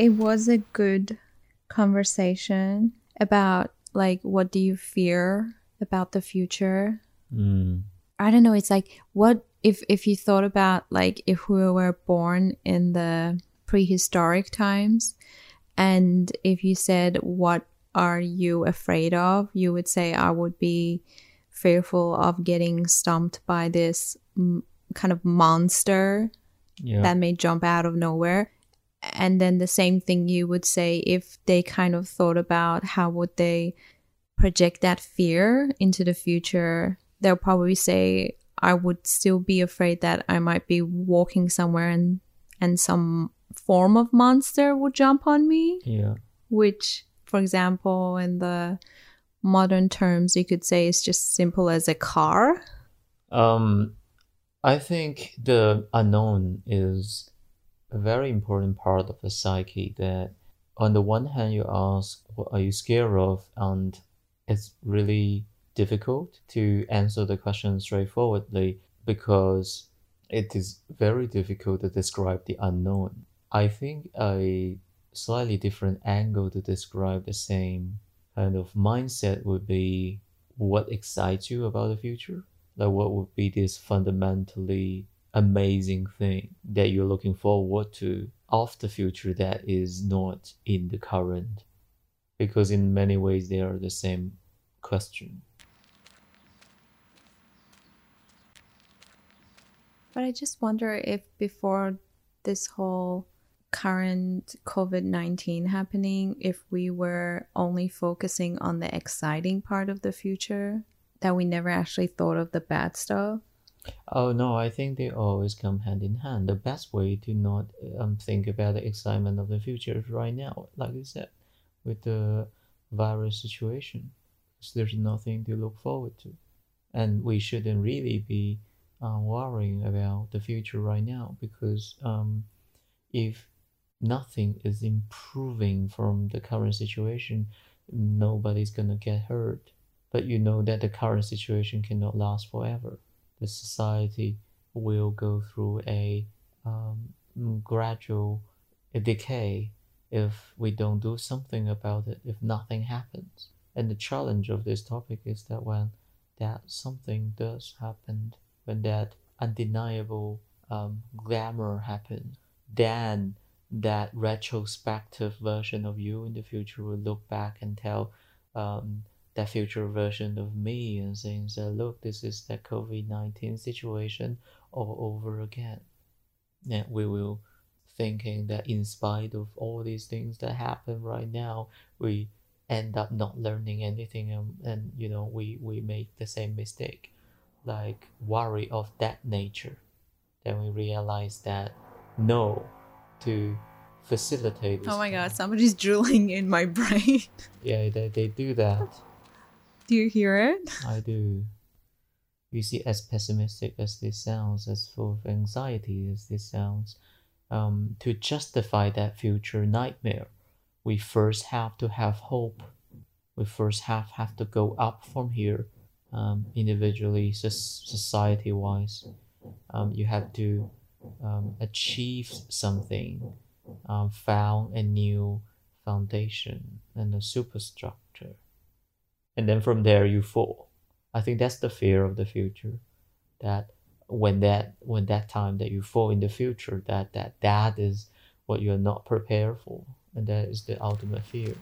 it was a good conversation about like what do you fear about the future. Mm. I don't know. It's like what if if you thought about like if we were born in the prehistoric times, and if you said what are you afraid of, you would say I would be fearful of getting stumped by this mm, kind of monster Yeah. that may jump out of nowhere. And then the same thing you would say if they kind of thought about how would they project that fear into the future, they'll probably say I would still be afraid that I might be walking somewhere and and some form of monster would jump on me, yeah. which for example in the modern terms you could say is just simple as a car. Um, I think the unknown is a very important part of the psyche that on the one hand you ask what are you scared of and it's really difficult to answer the question straightforwardly because it is very difficult to describe the unknown. I think a slightly different angle to describe the same kind of mindset would be what excites you about the future like what would be this fundamentally amazing thing that you're looking forward to of the future that is not in the current because in many ways they are the same question But I just wonder if before this whole current COVID 19 happening, if we were only focusing on the exciting part of the future, that we never actually thought of the bad stuff. Oh no i think they always come hand in hand. The best way to not um, think about the excitement of the future is right now like you said with the virus situation. There's nothing to look forward to. And we shouldn't really be uh, worrying about the future right now because um, if nothing is improving from the current situation nobody's gonna get hurt. But you know that the current situation cannot last forever the society will go through a um, gradual decay if we don't do something about it if nothing happens. And the challenge of this topic is that when that something does happen when that undeniable um, glamour happens then that retrospective version of you in the future will look back and tell um, that future version of me and saying that look this is the covid-19 situation all over again. And we will thinking that in spite of all these things that happen right now we end up not learning anything and, and you know we we make the same mistake. Like worry of that nature. Then we realize that no to facilitate Oh my god, somebody's drooling in my brain. yeah they, they do that Do you hear it? I do. You see, as pessimistic as this sounds, as full of anxiety as this sounds, um, to justify that future nightmare, we first have to have hope. We first have, have to go up from here, um, individually, society wise. Um, you have to um, achieve something, um, found a new foundation and a superstructure and then from there you fall. I think that's the fear of the future that when that when that time that you fall in the future that that that is what you're not prepared for. And that is the ultimate fear